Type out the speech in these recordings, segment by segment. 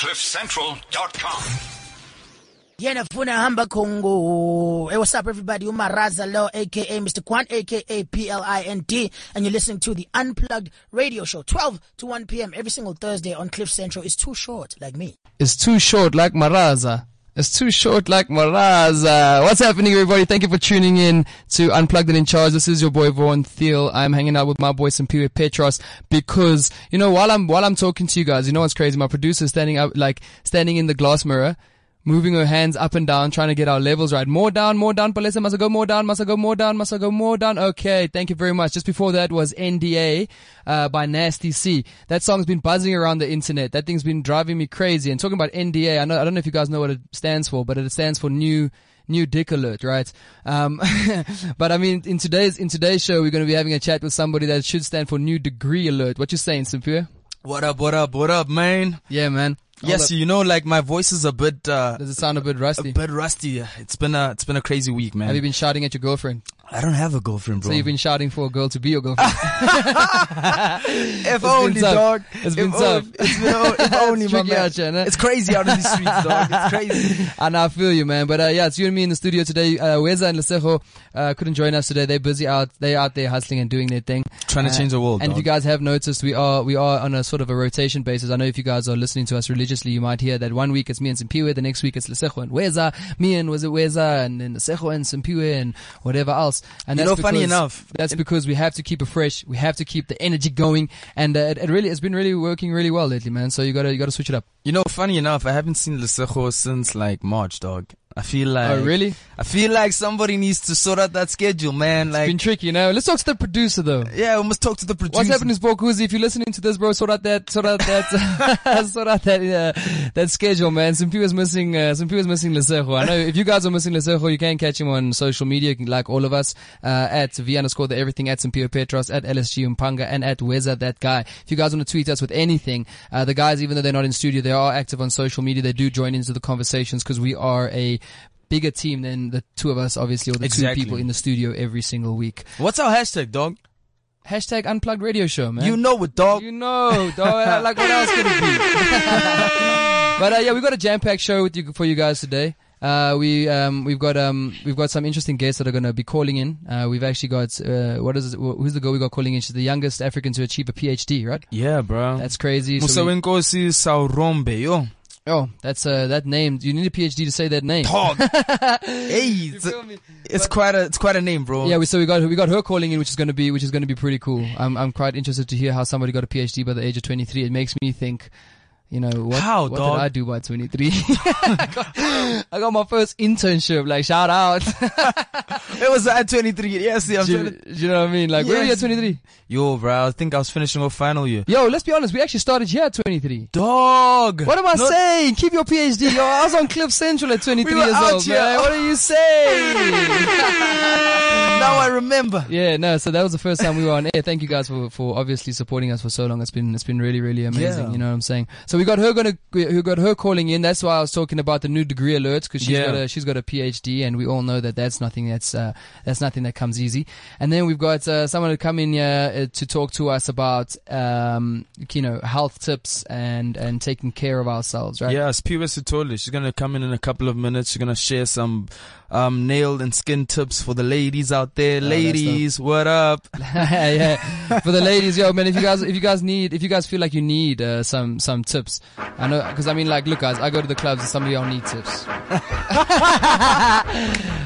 CliffCentral.com. Yena funa hamba Congo. Hey, what's up everybody? Umaraza Lo aka Mr. Kwan aka P-L-I-N-D and you're listening to the Unplugged Radio Show 12 to 1 p.m. every single Thursday on Cliff Central. It's too short like me. It's too short like Maraza. It's too short like Maraza. What's happening everybody? Thank you for tuning in to Unplugged and in Charge. This is your boy Vaughn Thiel. I'm hanging out with my boy Simpiwe Petros because, you know, while I'm, while I'm talking to you guys, you know what's crazy? My producer's standing up, like, standing in the glass mirror moving her hands up and down, trying to get our levels right. More down, more down. Palesa must I go more down, must I go more down, must I go more down. Okay, thank you very much. Just before that was NDA uh, by Nasty C. That song's been buzzing around the internet. That thing's been driving me crazy. And talking about NDA, I know I don't know if you guys know what it stands for, but it stands for New new dick alert, right? Um, but I mean, in today's in today's show, we're going to be having a chat with somebody that should stand for new degree alert. What you saying, Simpiwe? What up, what up, what up, man? Yeah, man. Yes, you know, like my voice is a bit, uh, Does it sound a bit rusty? a bit rusty. It's been a, it's been a crazy week, man. Have you been shouting at your girlfriend? I don't have a girlfriend, bro. So you've been shouting for a girl to be your girlfriend. if only, dog. It's been tough. It's been, o- if only, my tricky man. out here, no? It's crazy out in these streets, dog. It's crazy. and I feel you, man. But uh, yeah, it's you and me in the studio today. Uh, Weza and Lesejo uh, couldn't join us today. They're busy out. They're out there hustling and doing their thing. Trying to Uh, change the world, And if you guys have noticed, we are we are on a sort of a rotation basis. I know if you guys are listening to us religiously, you might hear that one week it's me and Simpiwe, the next week it's Lesejo and Weza, me and was it Weza, and then Lesejo and Simpiwe and whatever else. And You that's know, funny enough, that's because we have to keep it fresh. We have to keep the energy going, and uh, it, it really it's been really working really well lately, man. So you gotta you gotta switch it up. You know, funny enough, I haven't seen Lesejo since like March, dog. I feel like, oh really? I feel like somebody needs to sort out that schedule, man. It's Like, been tricky, you know. Let's talk to the producer though. yeah, we must talk to the producer. What's happening is Bokuzi, if you're listening to this, bro, sort out that, sort out that, sort out that, uh, that schedule, man. Some people's missing, uh, some people's missing Lesejo. I know if you guys are missing Lesejo, you can catch him on social media, like all of us, uh, at V underscore the everything at Simpiwe Petros, at LSG Umpanga, and at Weza that guy. If you guys want to tweet us with anything, uh, the guys, even though they're not in studio, they are active on social media. They do join into the conversations because we are a, Bigger team than the two of us, obviously, or the Exactly. two people in the studio every single week. What's our hashtag, dog? Hashtag unplugged radio show, man. You know it, dog. You know, dog. like what else could it be? but uh, yeah, we've got a jam-packed show with you for you guys today. Uh, we um, we've got um, we've got some interesting guests that are going to be calling in. Uh, we've actually got uh, what is it, who's the girl we got calling in? She's the youngest African to achieve a PhD, right? Yeah, bro. That's crazy. So Saurombe, yo. Oh, that's uh, that name. You need a PhD to say that name. Dog. hey, it's, it's quite a, it's quite a name, bro. Yeah, we, so we got we got her calling in, which is going to be which is going to be pretty cool. I'm I'm quite interested to hear how somebody got a PhD by the age of 23. It makes me think, you know, what How, what did I do by 23? I, got, I got my first internship. Like shout out. It was at 23. Yes, yeah, I'm do, trying you, to, do you know what I mean? Like where were you at 23? Yo, bro, I think I was finishing off final year. Yo, let's be honest. We actually started here at 23. Dog. What am I Not- saying? Keep your PhD. Yo, I was on Cliff Central at 23 We were years out old, here. man. What are you saying? now I remember. Yeah, no. So that was the first time we were on air. Thank you guys for, for obviously supporting us for so long. It's been it's been really really amazing. Yeah. You know what I'm saying? So we got her gonna who got her calling in. That's why I was talking about the new degree alerts because she's Yeah. got a she's got a PhD and we all know that that's nothing that's uh, that's nothing that comes easy. And then we've got uh, someone to come in here uh, to talk to us about um you know health tips and and taking care of ourselves. Right? Yes, Piwa Sutoli. She's gonna come in in a couple of minutes. She's gonna share some um, nail and skin tips for the ladies out there. that's ladies, what up? yeah, for the ladies, yo, man. If you guys, if you guys need, if you guys feel like you need uh, some some tips, I know, because I mean, like, look, guys, I go to the clubs and some of y'all need tips.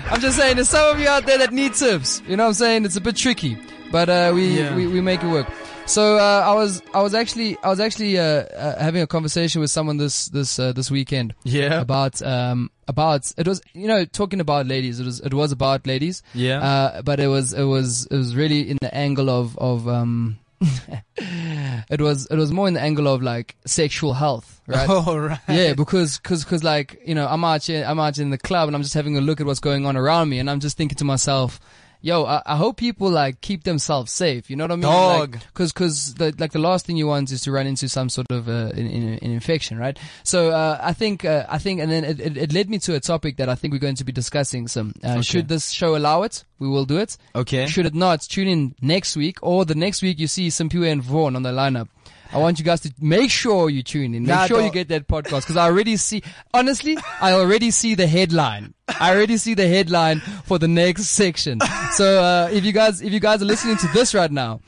I'm just saying, there's some of you out there that need tips. You know what I'm saying? It's a bit tricky, but uh, we, Yeah. we we make it work. So uh, I was I was actually I was actually uh, uh, having a conversation with someone this this uh, this weekend Yeah. about um about it was you know talking about ladies it was it was about ladies Yeah. uh, but it was it was it was really in the angle of of um it was it was more in the angle of like sexual health right All right. yeah because cause, cause like you know i'm out here i'm out in the club and i'm just having a look at what's going on around me and i'm just thinking to myself yo, I, I hope people like keep themselves safe. You know what I mean? Dog. Like, cause, cause the, like the last thing you want is to run into some sort of, uh, in, in, an infection, right? So, uh, I think, uh, I think, and then it, it, it led me to a topic that I think we're going to be discussing some, uh, should this show allow it? We will do it. Okay. Should it not, tune in next week or the next week you see Simpiwe and Vaughn on the lineup. I want you guys to make sure you tune in. Make Nah, sure you get that podcast because I already see, honestly, I already see the headline. I already see the headline for the next section. So, uh, if you guys, if you guys are listening to this right now,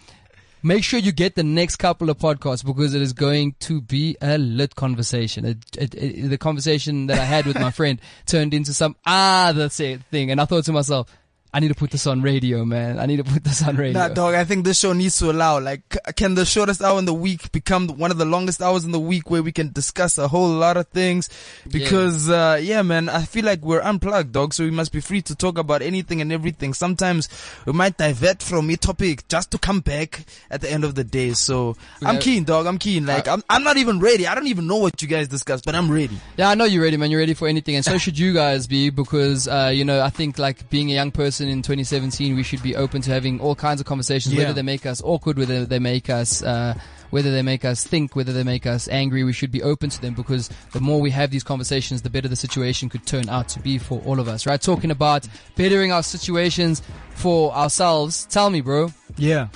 make sure you get the next couple of podcasts because it is going to be a lit conversation. It, it, it, the conversation that I had with my friend turned into some other thing. And I thought to myself, I need to put this on radio, man. I need to put this on radio. Nah, dog, I think this show needs to allow, like, can the shortest hour in the week become one of the longest hours in the week where we can discuss a whole lot of things? Because, uh, yeah, man, I feel like we're unplugged, dog, so we must be free to talk about anything and everything. Sometimes we might divert from a topic just to come back at the end of the day. So I'm keen, dog, I'm keen. Like, I'm, I'm not even ready. I don't even know what you guys discuss, but I'm ready. Yeah, I know you're ready, man. You're ready for anything, and so should you guys be, because uh, you know I think like being a young person in 2017, we should be open to having all kinds of conversations, Yeah. whether they make us awkward, whether they make us. Uh, whether they make us think, whether they make us angry, we should be open to them because the more we have these conversations, the better the situation could turn out to be for all of us, right? Talking about bettering our situations for ourselves. Tell me, bro, Yeah.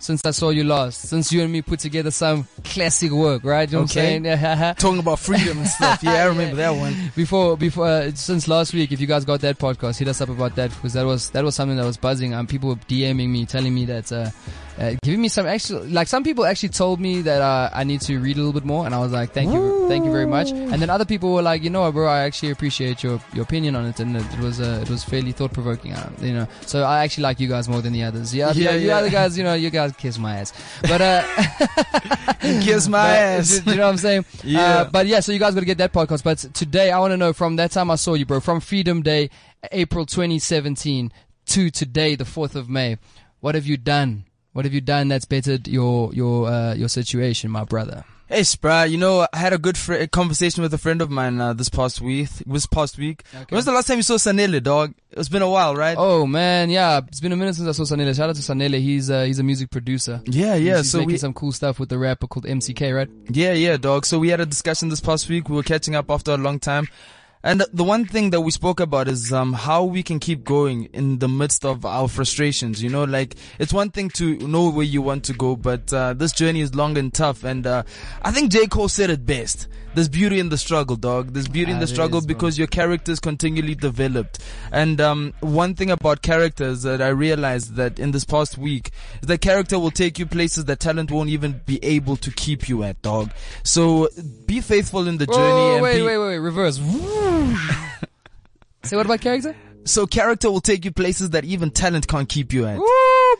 Since I saw you last, since you and me put together some classic work, right? You know Okay. what I'm saying? Talking about freedom and stuff. Yeah, I remember that one. before before uh, since last week if you guys got that podcast hit us up about that because that was that was something that was buzzing um people were dming me telling me that uh, uh giving me some actual like some people actually told me that uh, i need to read a little bit more and i was like thank you thank you very much and then other people were like you know what bro i actually appreciate your your opinion on it and it, it was uh, it was fairly thought provoking uh, you know so i actually like you guys more than the others yeah Yeah, yeah, you other guys you know you guys kiss my ass but uh Kiss my but- ass. you know what i'm saying Yeah. uh, but yeah, so you guys got to get that podcast. But today, I want to know from that time I saw you, bro, from Freedom Day, April 2017 to today, the 4th of May. What have you done? What have you done that's bettered your your uh, your situation, my brother? Hey, Spra, you know, I had a good fr- conversation with a friend of mine uh, this past week. This past week. When was the last time you saw Sanele, dog? It's been a while, right? Oh man, yeah, it's been a minute since I saw Sanele. Shout out to Sanele. He's uh, he's a music producer. Yeah, yeah. He's so making we, some cool stuff with the rapper called MCK, right? yeah, yeah, dog. So we had a discussion this past week. We were catching up after a long time. And the one thing that we spoke about is um, how we can keep going in the midst of our frustrations. You know, like it's one thing to know where you want to go, but uh, this journey is long and tough. And uh, I think J Cole said it best. There's beauty in the struggle, dog. There's beauty in Ah, the struggle is, because your character is continually developed. And um, one thing about characters that I realized that in this past week is that character will take you places that talent won't even be able to keep you at, dog. So be faithful in the journey. Oh, and wait, be, wait, wait, reverse. Say what about character? So character will take you places that even talent can't keep you at. Woo,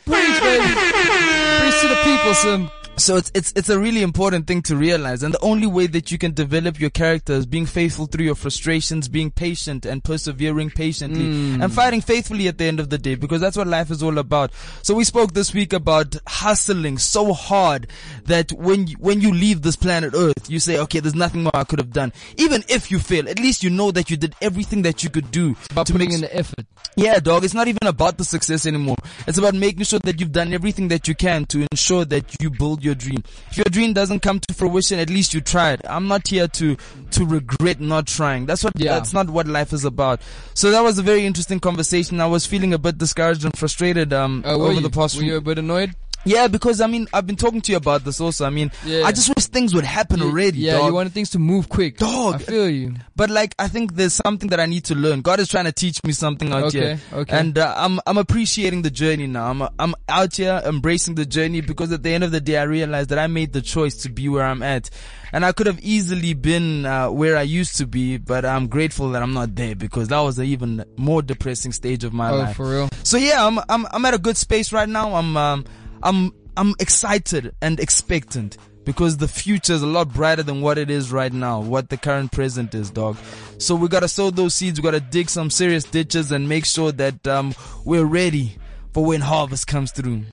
preach, baby. preach to the people, Sim. So it's it's it's a really important thing to realize, and the only way that you can develop your character is being faithful through your frustrations, being patient and persevering patiently, hmm. and fighting faithfully at the end of the day, because that's what life is all about. So we spoke this week about hustling so hard that when you, when you leave this planet Earth, you say, okay, there's nothing more I could have done. Even if you fail, at least you know that you did everything that you could do About to putting make in the effort. yeah, dog. It's not even about the success anymore. It's about making sure that you've done everything that you can to ensure that you build your dream. If your dream doesn't come to fruition, at least you tried. I'm not here to to regret not trying. That's what. Yeah. That's not what life is about. So that was a very interesting conversation. I was feeling a bit discouraged and frustrated um Uh, over you, the past were few. you a bit annoyed? Yeah, because I mean I've been talking to you about this also. I mean Yeah. I just wish things would happen already. Yeah, dog. you wanted things to move quick. Dog. I feel you. But like, I think there's something that I need to learn. God is trying to teach me something out Okay, here. okay. And uh, I'm I'm appreciating the journey now. I'm I'm out here embracing the journey because at the end of the day, I realized that I made the choice to be where I'm at, and I could have easily been uh, where I used to be. But I'm grateful that I'm not there because that was an even more depressing stage of my life. Oh, life. for real? So yeah, I'm I'm I'm at a good space right now. I'm um I'm I'm excited and expectant because the future is a lot brighter than what it is right now, what the current present is, dog. So we gotta sow those seeds. We gotta dig some serious ditches and make sure that um we're ready for when harvest comes through.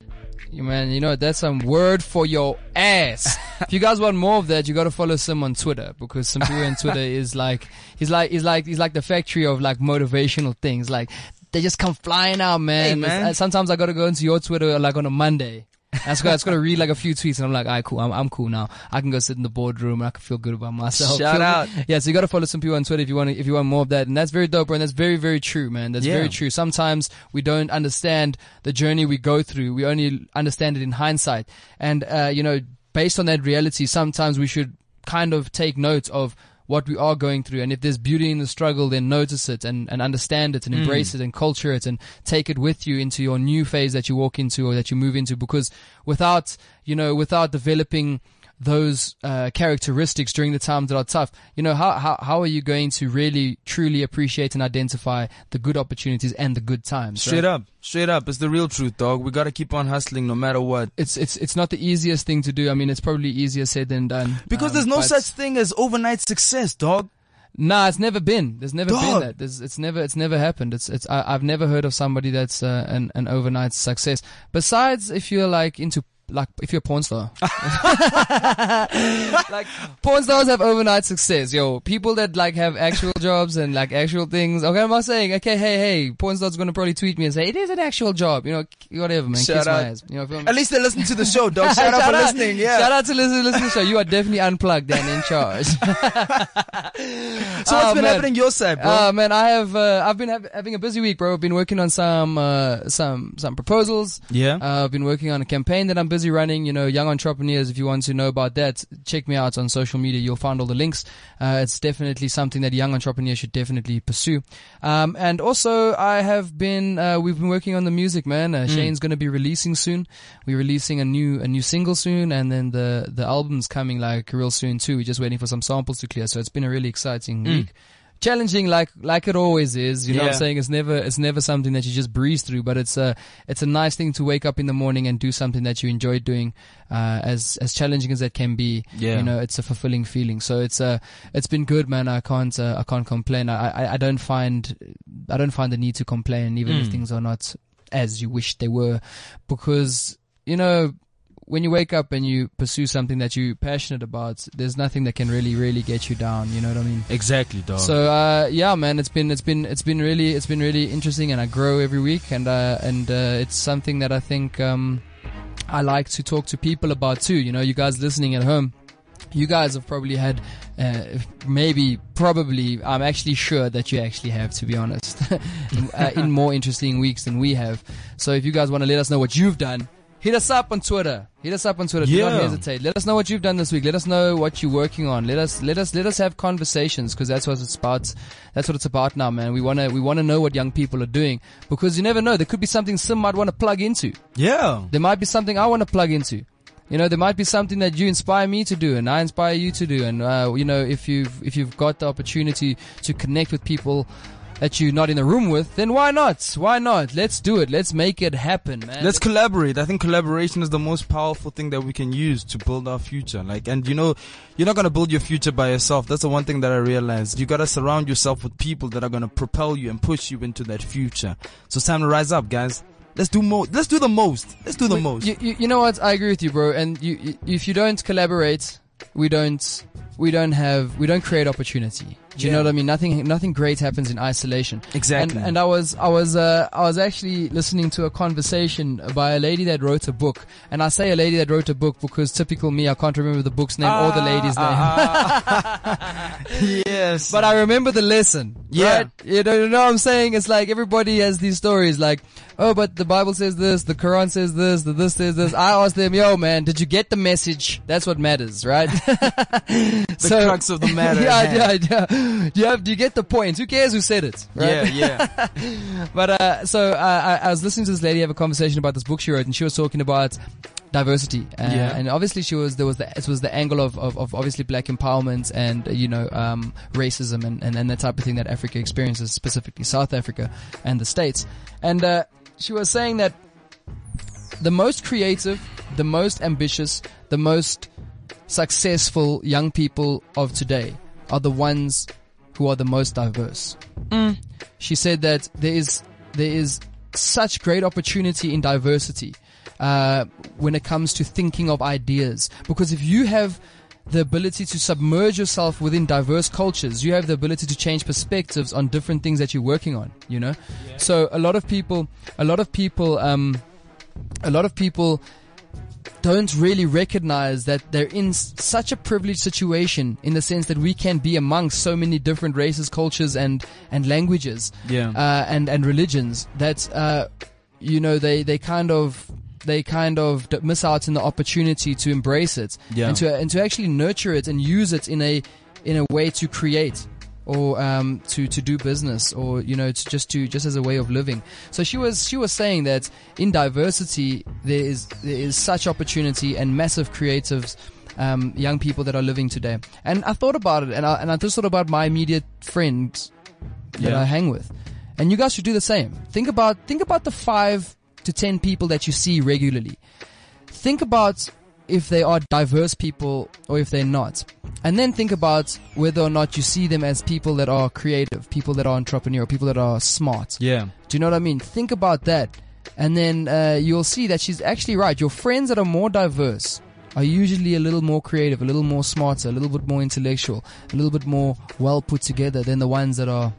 You man, you know that's some word for your ass. if you guys want more of that, you got to follow Sim on Twitter because Sim on Twitter is like he's like he's like he's like the factory of like motivational things. Like they just come flying out, man. Hey, man. uh, Sometimes I got to go into your Twitter like on a Monday. I just got, I just got to read like a few tweets and I'm like, alright, cool. I'm, I'm cool now. I can go sit in the boardroom and I can feel good about myself. Shout Feel me? out. Yeah, so you got to follow some people on Twitter if you want if you want more of that. And that's very dope, bro. And that's very, very true, man. That's Yeah. very true. Sometimes we don't understand the journey we go through. We only understand it in hindsight. And, uh, you know, based on that reality, sometimes we should kind of take note of what we are going through. And if there's beauty in the struggle, then notice it and, and understand it and hmm. embrace it and culture it and take it with you into your new phase that you walk into or that you move into. Because without, you know, without developing those uh, characteristics during the times that are tough, you know, how, how, how are you going to really truly appreciate and identify the good opportunities and the good times? Straight right? up, straight up. It's the real truth, dog. We gotta keep on hustling no matter what. It's, it's, it's not the easiest thing to do. I mean, it's probably easier said than done. Because Um, there's no such thing as overnight success, dog. Nah, it's never been. There's never been that. There's, it's never, it's never happened. It's, it's. I, I've never heard of somebody that's uh, an an overnight success. Besides, if you're like into like if you're a porn star, like porn stars have overnight success. Yo, people that like have actual jobs and like actual things. Okay, I'm not saying okay, hey, hey, porn star's gonna probably tweet me and say it is an actual job. You know, whatever, man. Shout Kiss my out. ass. You know, feel me? At least they listen to the show, dog. Shout out for listening. Yeah. Shout out to listen, listen to the show. You are definitely unplugged and in charge. So what's Oh, been man. happening your side, bro? Uh, man, I have uh, I've been hav- having a busy week, bro. I've been working on some uh, some some proposals. yeah. Uh, I've been working on a campaign that I'm busy running. You know, young entrepreneurs. If you want to know about that, check me out on social media. You'll find all the links. Uh, it's definitely something that young entrepreneurs should definitely pursue. Um, and also, I have been uh, we've been working on the music, man. Uh, Shane's going to be releasing soon. We're releasing a new a new single soon, and then the the album's coming like real soon too. We're just waiting for some samples to clear. So it's been a really exciting week. Challenging like like it always is, you know what I'm saying? It's never it's never something that you just breeze through, but it's a it's a nice thing to wake up in the morning and do something that you enjoy doing. Uh, as as challenging as that can be, Yeah. you know, it's a fulfilling feeling. So it's uh it's been good, man. I can't uh, I can't complain. I, I I don't find I don't find the need to complain, even if Mm. things are not as you wish they were, because you know when you wake up and you pursue something that you're passionate about, there's nothing that can really really get you down. You know what I mean? Exactly, dog. So uh, yeah, man, it's been it's been it's been really it's been really interesting, and I grow every week, and uh, and uh, it's something that I think um, I like to talk to people about too. You know, you guys listening at home. You guys have probably had, uh, maybe, probably, I'm actually sure that you actually have, to be honest, uh, in more interesting weeks than we have. So if you guys want to let us know what you've done, hit us up on Twitter. Hit us up on Twitter. Do not hesitate. Let us know what you've done this week. Let us know what you're working on. Let us, let us, let us have conversations because that's what it's about. That's what it's about now, man. We want to, we want to know what young people are doing because you never know. There could be something Sim might want to plug into. yeah. There might be something I want to plug into. You know, there might be something that you inspire me to do and I inspire you to do. And, uh, you know, if you've, if you've got the opportunity to connect with people that you're not in the room with, then why not? Why not? Let's do it. Let's make it happen, man. Let's collaborate. I think collaboration is the most powerful thing that we can use to build our future. Like, and you know, you're not gonna build your future by yourself. That's the one thing that I realized. You gotta surround yourself with people that are gonna propel you and push you into that future. So it's time to rise up, guys. Let's do more. Let's do the most. Let's do the We- most. You, you, you know what? I agree with you, bro. And you, you, if you don't collaborate, we don't, we don't have, we don't create opportunity. Do you Yeah. know what I mean? Nothing, nothing great happens in isolation. Exactly. And, and I was, I was, uh, I was actually listening to a conversation by a lady that wrote a book. And I say a lady that wrote a book because typical me, I can't remember the book's name or the lady's name. Ah, yes. But I remember the lesson. Yeah. Right? You know, you know what I'm saying? It's like everybody has these stories like, oh, but the Bible says this, the Quran says this, the this says this. I asked them, yo, man, did you get the message? That's what matters, right? the crux of the matter. yeah, yeah, yeah. Do you have, do you get the point? Who cares who said it? Right? Yeah, yeah. But uh, so uh, I, I was listening to this lady have a conversation about this book she wrote, and she was talking about diversity. Uh, Yeah. And obviously, she was there was the it was the angle of, of, of obviously black empowerment and uh, you know um, racism and, and and that type of thing that Africa experiences, specifically South Africa and the states. And uh, she was saying that the most creative, the most ambitious, the most successful young people of today are the ones who are the most diverse. She said that there is there is such great opportunity in diversity uh, when it comes to thinking of ideas. Because if you have the ability to submerge yourself within diverse cultures, you have the ability to change perspectives on different things that you're working on. You know, so a lot of people, a lot of people, um, a lot of people don't really recognize that they're in such a privileged situation in the sense that we can be amongst so many different races, cultures, and and languages, Yeah. uh, and and religions that uh, you know they they kind of they kind of miss out on the opportunity to embrace it Yeah. and to and to actually nurture it and use it in a in a way to create or um, to to do business or you know to just to just as a way of living. So she was she was saying that in diversity there is there is such opportunity and massive creatives. Um, young people that are living today, and I thought about it, and I, and I just thought about my immediate friends that Yeah. I hang with, and you guys should do the same. Think about think about the five to ten people that you see regularly. Think about if they are diverse people or if they're not. And then think about whether or not you see them as people that are creative, people that are entrepreneurial, people that are smart. Yeah. Do you know what I mean? Think about that. And then uh, you'll see that she's actually right. Your friends that are more diverse are usually a little more creative, a little more smarter, a little bit more intellectual, a little bit more well put together than the ones that are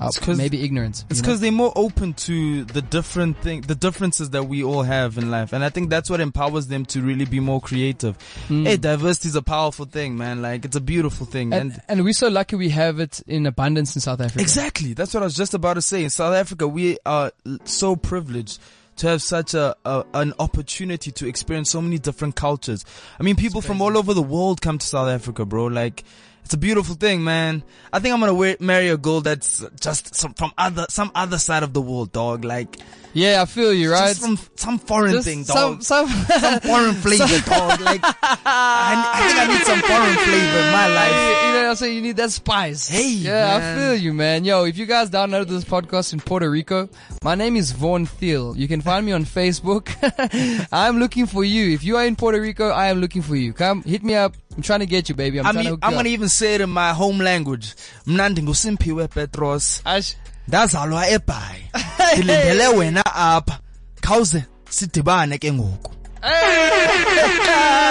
It's 'cause- maybe ignorance. It's because they're more open to the different thing, the differences that we all have in life, and I think that's what empowers them to really be more creative. Mm. Hey, diversity is a powerful thing, man. Like it's a beautiful thing, and, and and we're so lucky we have it in abundance in South Africa. Exactly. That's what I was just about to say. In South Africa, we are so privileged to have such a, a an opportunity to experience so many different cultures. I mean, people from all over the world come to South Africa, bro. Like, it's a beautiful thing, man. I think I'm gonna wear, marry a girl that's just some, from other some other side of the world, dog. Like, Yeah, I feel you, right? just from some foreign Just thing, some, dog. some, Some foreign flavor, dog. Like, I, I think I need some foreign flavor in my life. you know, what I'm saying you need that spice. Hey, yeah, man. I feel you, man. Yo, if you guys downloaded this podcast in Puerto Rico, my name is Vaughn Thiel. You can find me on Facebook. I'm looking for you. If you are in Puerto Rico, I am looking for you. Come, hit me up. I'm trying to get you, baby. I'm I trying to I'm gonna even say it in my home language. Mnandi nguSimphiwe Petros. Ash, ndazalwa eBhayi. Ndilindele wena apha. Khawuze sidibane ke ngoku.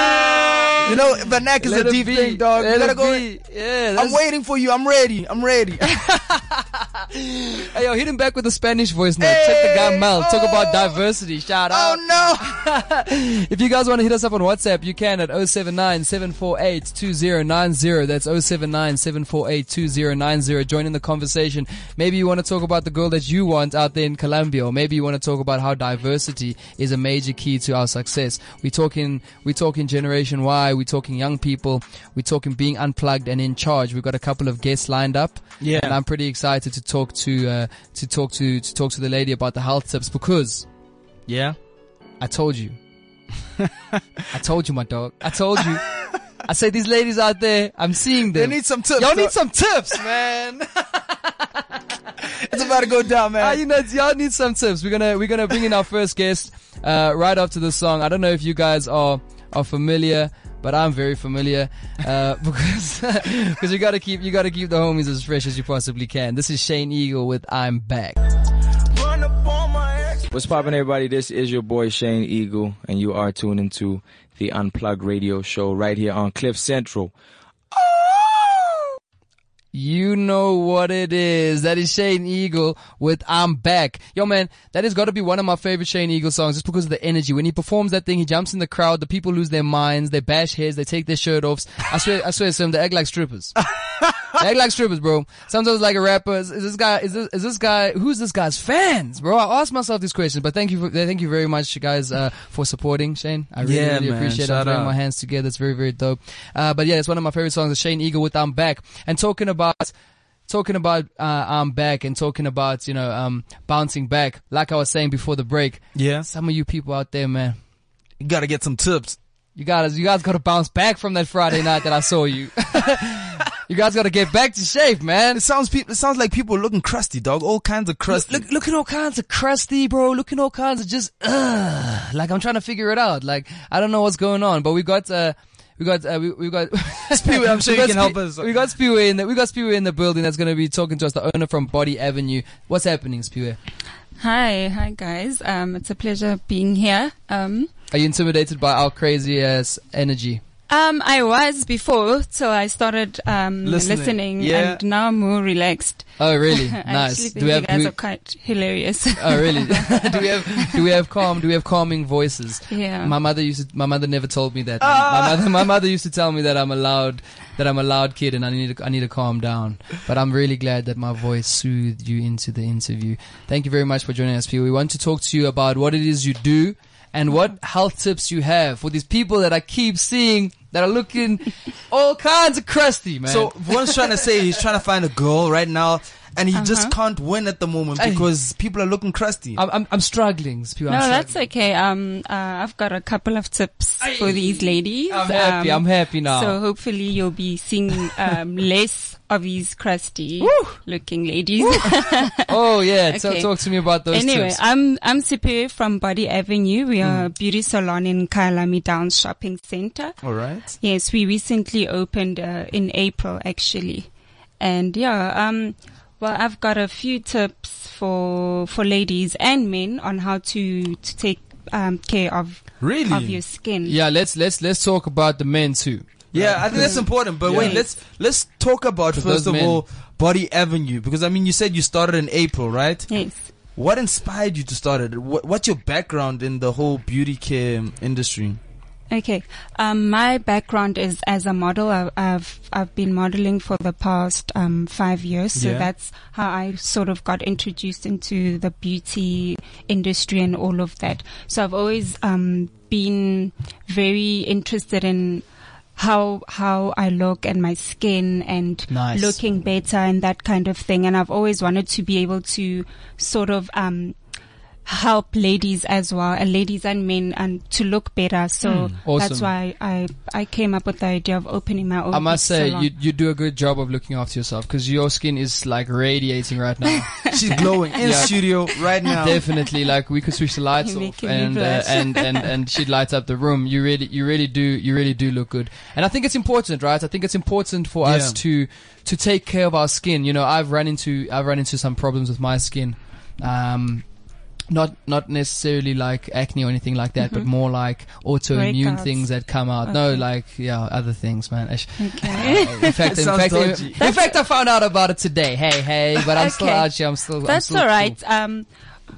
You know vernac is let a deep be. thing dog. Let you gotta go. Yeah, I'm waiting for you. I'm ready. I'm ready Hey, yo, hit him back with a Spanish voice now. Check the guy Mel. Talk about oh. diversity. Shout oh, out. oh no If you guys want to hit us up on WhatsApp, you can at 079 748 2090. That's 079 748 2090. Join in the conversation. Maybe you want to talk about the girl that you want out there in Colombia, or maybe you want to talk about how diversity is a major key to our success. We're talking, we're talking Generation Y, we're talking young people, we're talking being unplugged and in charge. We've got a couple of guests lined up. Yeah. And I'm pretty excited to talk to, uh, to talk to, to talk to the lady about the health tips because yeah I told you. I told you, my dog. I told you. I say these ladies out there, I'm seeing them. they need some tips Y'all dog. need some tips, man. it's about to go down man Ah, you know, y'all need some tips. We're gonna we're gonna bring in our first guest uh, right after the song. I don't know if you guys are are familiar, but I'm very familiar uh, because because you gotta keep you gotta keep the homies as fresh as you possibly can. This is Shane Eagle with I'm Back. What's poppin', everybody? This is your boy Shane Eagle, and you are tuning to the Unplugged Radio Show right here on Cliff Central. You know what it is. That is Shane Eagle with I'm Back. Yo man, that has got to be one of my favorite Shane Eagle songs just because of the energy. When he performs that thing, he jumps in the crowd, the people lose their minds, they bash heads, they take their shirt off. I swear, I swear to them, they act like strippers. they act like strippers, bro. Sometimes like a rapper, is, is this guy, is this, is this guy, who's this guy's fans, bro? I ask myself these questions, but thank you, for, thank you very much, you guys, uh, for supporting Shane. I really, Yeah, really man. appreciate it. I'm my hands together. It's very, very dope. Uh, but yeah, it's one of my favorite songs. Shane Eagle with I'm Back. And talking about, talking about, uh, I'm back and talking about, you know, um, bouncing back. Like I was saying before the break, yeah some of you people out there, man, you gotta get some tips you guys, you guys gotta bounce back from that Friday night that I saw you. you guys gotta get back to shape, man. it sounds pe- it sounds like people are looking crusty dog all kinds of crusty Look, look at all kinds of crusty, bro. Look at all kinds of just, ugh. Like I'm trying to figure it out. Like I don't know what's going on, but we got, uh, we got, uh, we, we got, Speedway, I'm sure we you got can help us. We got Speedway in the, we got Speedway in the building that's going to be talking to us, the owner from Body Avenue. What's happening, Speedway? Hi, hi guys. Um, it's a pleasure being here. Um, Are you intimidated by our crazy ass energy? Um, I was before, so I started um, Listening. listening, Yeah. and now I'm more relaxed. Oh, really? Nice. Do we have, you guys we- are quite hilarious. oh, really? do we have, do we have calm, do we have calming voices? yeah. My mother used to, my mother never told me that. My mother, my mother used to tell me that I'm a loud, that I'm a loud kid and I need to, I need to calm down. But I'm really glad that my voice soothed you into the interview. Thank you very much for joining us, P. We want to talk to you about what it is you do and what health tips you have for these people that I keep seeing that are looking all kinds of crusty, man. So one's trying to say he's trying to find a girl right now, and he just can't win at the moment Hey. because people are looking crusty. I'm, I'm, I'm struggling. People, No, I'm that's struggling. okay. Um, uh, I've got a couple of tips for these ladies. I'm happy. Um, I'm happy now. So hopefully you'll be seeing um, less of these crusty looking ladies. oh yeah, so Okay. talk to me about those anyway, tips. I'm I'm Sipe from Body Avenue. We are a Mm. beauty salon in Kyalami Downs Shopping Center. All right. Yes, we recently opened uh, in April actually, and yeah, um, well, I've got a few tips for for ladies and men on how to to take um, care of Really? of your skin. yeah, let's let's let's talk about the men too. Yeah, I think that's important. But wait, let's let's talk about For first of men. all Body Avenue because I mean you said you started in April, right? Yes. What inspired you to start it? What, what's your background in the whole beauty care industry? Okay. Um, my background is as a model. I've, I've, I've been modeling for the past, um, five years. So Yeah. that's how I sort of got introduced into the beauty industry and all of that. So I've always, um, been very interested in how, how I look and my skin and Nice. looking better and that kind of thing. And I've always wanted to be able to sort of, um, help ladies as well, and ladies and men, and to look better. So Hmm. Awesome. that's why I I came up with the idea of opening my own. I must say salon. you you do a good job of looking after yourself because your skin is like radiating right now. She's glowing in Yeah. studio right now. Definitely, like we could switch the lights You're off and, uh, and and and she'd light up the room. You really, you really do, you really do look good. And I think it's important, right? I think it's important for us to to take care of our skin. You know, I've run into I've run into some problems with my skin. Um, not not necessarily like acne or anything like that, but more like autoimmune Mm-hmm. Breakouts. things that come out. No, like yeah, other things, man. Okay. In fact, in fact, in, in fact, I found out about it today. Hey, hey, but I'm still Okay. out here. I'm still. I'm That's still all cool. Um,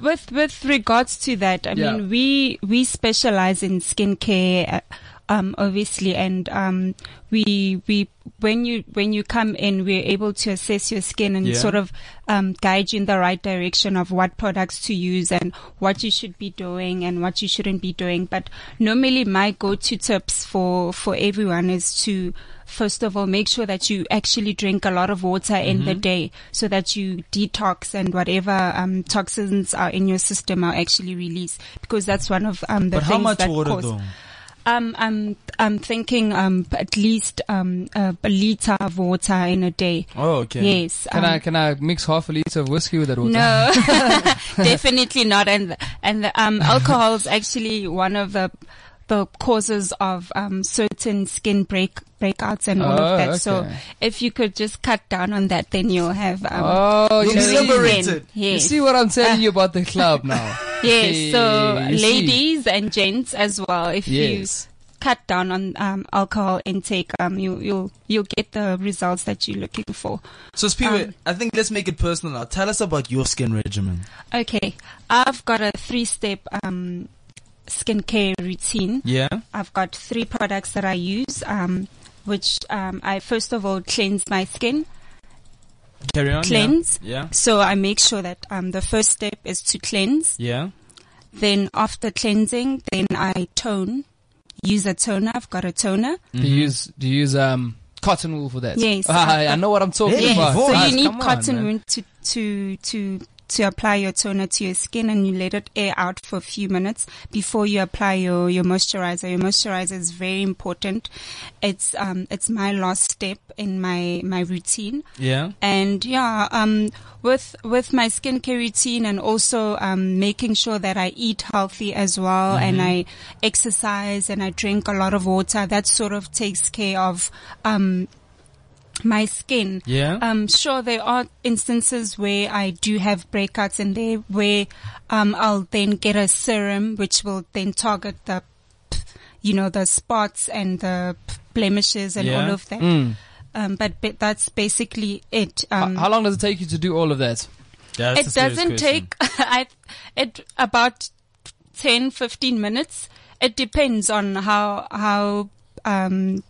with with regards to that, I Yeah. mean, we we specialize in skincare, uh, um, obviously, and um, we we when you when you come in, we're able to assess your skin and Yeah. sort of um, guide you in the right direction of what products to use and what you should be doing and what you shouldn't be doing. But normally, my go-to tips for for everyone is to first of all, make sure that you actually drink a lot of water in Mm-hmm. the day so that you detox and whatever um, toxins are in your system are actually released because that's one of um, the but things how much that water cause. though? Um, I'm I'm thinking um, at least um, a, a liter of water in a day. Oh, okay. Yes. Can um, I can I mix half a liter of whiskey with that water? no, definitely not. And and the, um, alcohol is actually one of the the causes of um, certain skin break breakouts and all Oh, of that. So if you could just cut down on that, then you'll have. Um, Oh, You'll you be liberated. you see what I'm telling you about the club now. Yes. So Hey, you see. ladies and gents as well. If Yes. you cut down on um, alcohol intake, um, you you'll you'll get the results that you're looking for. So, Spiwe, Um, I think let's make it personal now. Tell us about your skin regimen. Okay, I've got a three-step um, skincare routine. Yeah. I've got three products that I use, um, which um, I first of all cleanse my skin. Carry on. Cleanse. Yeah. So I make sure that um, the first step is to cleanse. Yeah. Then after cleansing, then I tone. Use a toner. I've got a toner. Do you use do you use um cotton wool for that? Yes. Ah, I know what I'm talking Yes. about. So you need come cotton wool to to to to apply your toner to your skin and you let it air out for a few minutes before you apply your, your moisturizer. Your moisturizer is very important. It's um it's my last step in my my routine. Yeah. And yeah, um, with with my skincare routine and also um, making sure that I eat healthy as well, and I exercise and I drink a lot of water. That sort of takes care of um, my skin. Yeah. Um, sure, there are instances where I do have breakouts and there where um, I'll then get a serum which will then target the, you know, the spots and the blemishes and Yeah. all of that. Mm. Um, but, but that's basically it. Um, How long does it take you to do all of that? Yeah, it doesn't question. take I, it about 10, 15 minutes. It depends on how, how, um,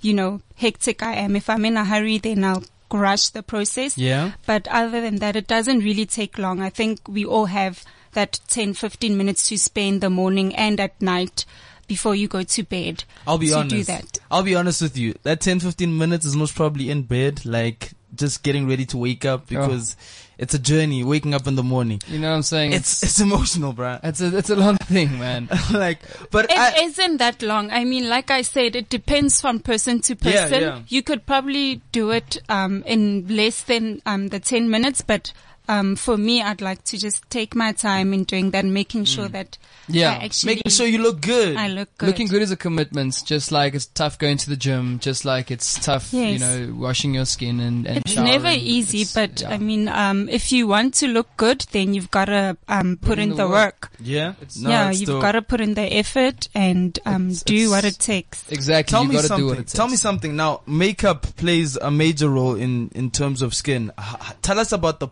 you know, hectic I am. If I'm in a hurry, then I'll rush the process. Yeah. But other than that, it doesn't really take long. I think we all have that 10, 15 minutes to spend in the morning and at night before you go to bed. I'll be to honest. do that. I'll be honest with you. That 10, 15 minutes is most probably in bed, like just getting ready to wake up because it's a journey waking up in the morning. You know what I'm saying? It's, it's emotional, bruh. it's a, it's a long thing, man. like, but It I, not that long. I mean, like I said, it depends from person to Yeah, person. yeah. You could probably do it um, in less than um, the 10 minutes, but um, for me, I'd like to just take my time in doing that, making sure that Yeah. I actually making sure you look good. I look good. Looking good is a commitment, just like it's tough going to the gym, just like it's tough, you know, washing your skin and, and It's showering. never easy, It's- but yeah. I mean, um, if you want to look good, then you've got to um, put, in, the work. yeah? No, yeah, it's you've got to put in the effort and um, It's- do what it takes. exactly. Tell you me got to something. do what it takes. Tell me something. Now, makeup plays a major role in, in terms of skin. H- h- tell us about the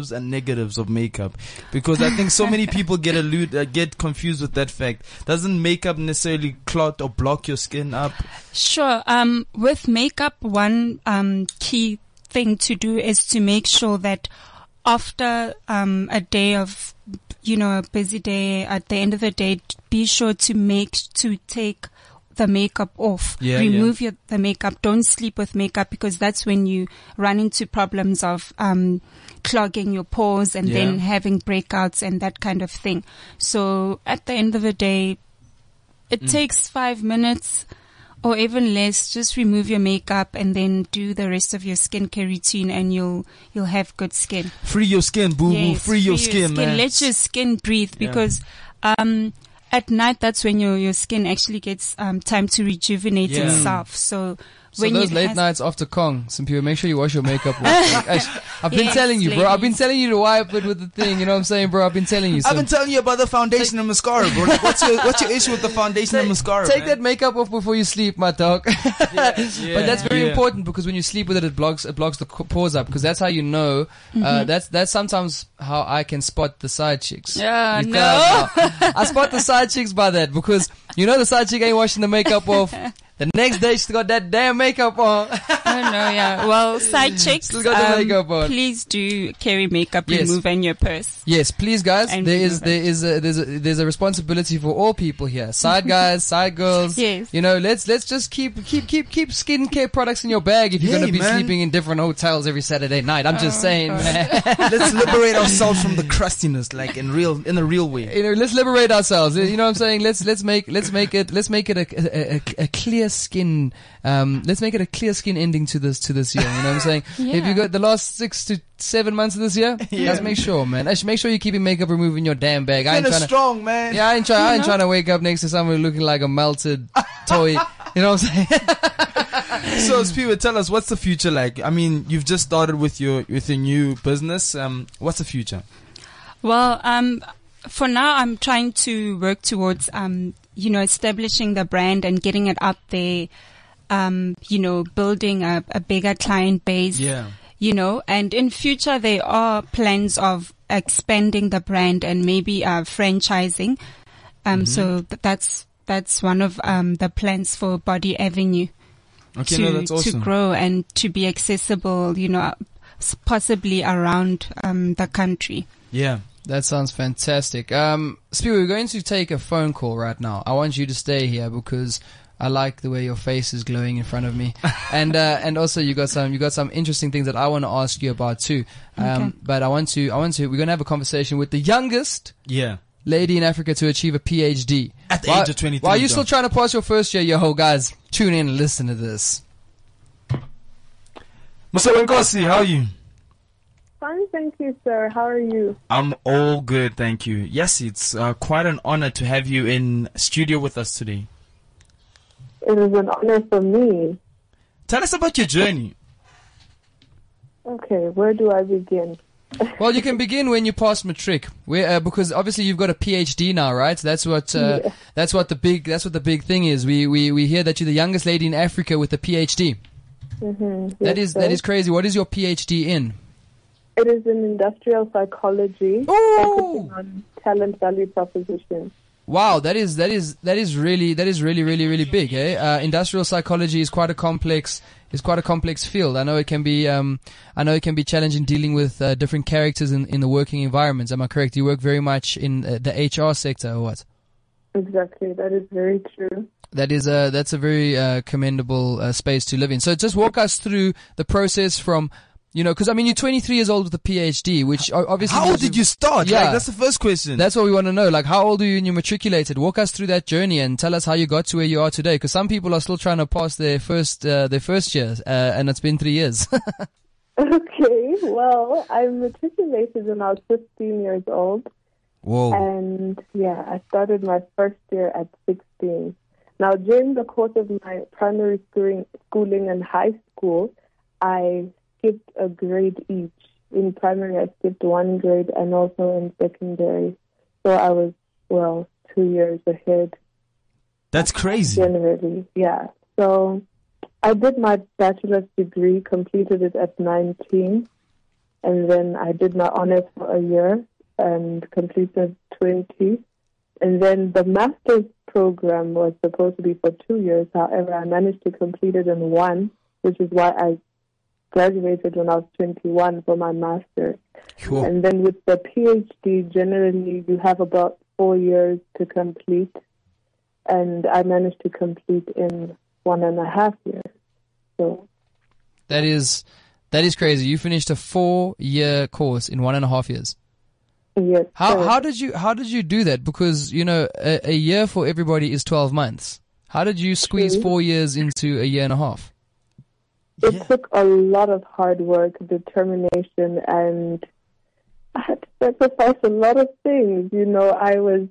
positives and negatives of makeup, because I think so many people get allude, uh, get confused with that fact. Doesn't makeup necessarily clot or block your skin up? Sure. Um, with makeup, one um, key thing to do is to make sure that after um, a day of, you know, a busy day, at the end of the day, be sure to make to take the makeup off. Yeah, Remove Your, the makeup. Don't sleep with makeup because that's when you run into problems of um, clogging your pores and then having breakouts and that kind of thing. So at the end of the day, it takes five minutes or even less. Just remove your makeup and then do the rest of your skincare routine, and you'll you'll have good skin. Free your skin, boo boo. Yes, Free your skin, man. Let your skin breathe Yeah. because um, at night that's when your your skin actually gets um, time to rejuvenate Yeah. itself. So. So when those late has- nights after Kong, some people make sure you wash your makeup. off. I've been Yes, telling you, bro. I've been telling you to wipe it with the thing. You know what I'm saying, bro? I've been telling you. I've So been telling you about the foundation and mascara, bro. Like, what's your what's your issue with the foundation and mascara? Take man? that makeup off before you sleep, my dog. but that's very yeah. important because when you sleep with it, it blocks it blocks the pores up because that's how you know. Mm-hmm. Uh, that's that's sometimes how I can spot the side chicks. Yeah, You no. I spot the side chicks by that because you know the side chick ain't washing the makeup off. The next day she's got that damn makeup on. Oh no, yeah. Well, side chicks, Still got the um, makeup on. please do carry makeup Yes. remover in your purse. Yes, please, guys. And there remove is it. there is a, there's a there's a responsibility for all people here. Side guys, side girls. Yes. You know, let's let's just keep keep keep keep skincare products in your bag if you're Hey, gonna be man. sleeping in different hotels every Saturday night. I'm just Oh, saying, man. Let's liberate ourselves from the crustiness, like in real in a real way. you know, let's liberate ourselves. You know what I'm saying? Let's let's make let's make it let's make it a a, a, a clear skin. Um, let's make it a clear skin ending to this to this year. You know what I'm saying? yeah. If you Yeah. got the last six to seven months of this year, let's make sure, man. Let's make sure you're keeping makeup removed in your damn bag. I ain't Finish trying to. strong, man. Yeah, I ain't, try, I ain't trying to wake up next to someone looking like a melted toy. You know what I'm saying? So, Spiwa, tell us what's the future like? I mean, you've just started with your with your new business. Um, what's the future? Well, um, for now, I'm trying to work towards, um, you know, establishing the brand and getting it out there. Um, you know, building a, a bigger client base. Yeah. You know, and in future there are plans of expanding the brand and maybe uh, franchising. Um, so th- that's that's one of um the plans for Body Avenue Okay, to no, that's to grow and to be accessible. You know, possibly around um the country. Yeah. That sounds fantastic. Um, Spear, we're going to take a phone call right now. I want you to stay here because I like the way your face is glowing in front of me, and uh, and also you got some you got some interesting things that I want to ask you about too. Um, Okay. but I want to I want to we're gonna have a conversation with the youngest Yeah. lady in Africa to achieve a PhD At the Why- age of 23. While you're John. still trying to pass your first year, yo, guys, tune in and listen to this. Musawenkosi, how are you? Fine, thank you, sir. How are you? I'm all good, thank you. Yes, it's uh, quite an honor to have you in studio with us today. It is an honor for me. Tell us about your journey. Okay, where do I begin? Well, you can begin when you pass matric, where, uh, because obviously you've got a PhD now, right? That's what uh, Yeah. that's what the big that's what the big thing is. We we we hear that you're the youngest lady in Africa with a PhD. Mm-hmm. That is that is crazy. What is your PhD in? It is in industrial psychology, focusing on talent value proposition. Wow, that is that is that is really that is really really really big. Eh? Uh, industrial psychology is quite a complex is quite a complex field. I know it can be um, I know it can be challenging dealing with uh, different characters in, in the working environments. Am I correct? You work very much in uh, the HR sector, or what? Exactly. That is very true. That is a that's a very uh, commendable uh, space to live in. So just walk us through the process from you know because I mean you're 23 years old with a PhD, which obviously How old did you start? Yeah. Like, that's the first question. That's what we want to know. Like, how old are you when you matriculated? Walk us through that journey and tell us how you got to where you are today. Because some people are still trying to pass their first uh, their first year, uh, and it's been three years. Okay. Well, I matriculated when I was 15 years old. Whoa. And yeah, I started my first year at 16. Now, during the course of my primary schooling, schooling and high school, I skipped a grade each. In primary, I skipped one grade, and also in secondary. So I was, well, two years ahead That's crazy. generally. Yeah. So I did my bachelor's degree, completed it at 19, and then I did my honors for a year and completed 20. And then the master's program was supposed to be for two years. However, I managed to complete it in one, which is why I graduated when I was 21 for my master's. Sure. And then with the PhD, generally you have about four years to complete, and I managed to complete in one and a half years. So that is that is crazy. You finished a four year course in one and a half years. yes, How how did you how did you do that? Because you know a, a year for everybody is 12 months. How did you squeeze True. four years into a year and a half? It Yeah. took a lot of hard work, determination, and I had to sacrifice a lot of things. You know, I was,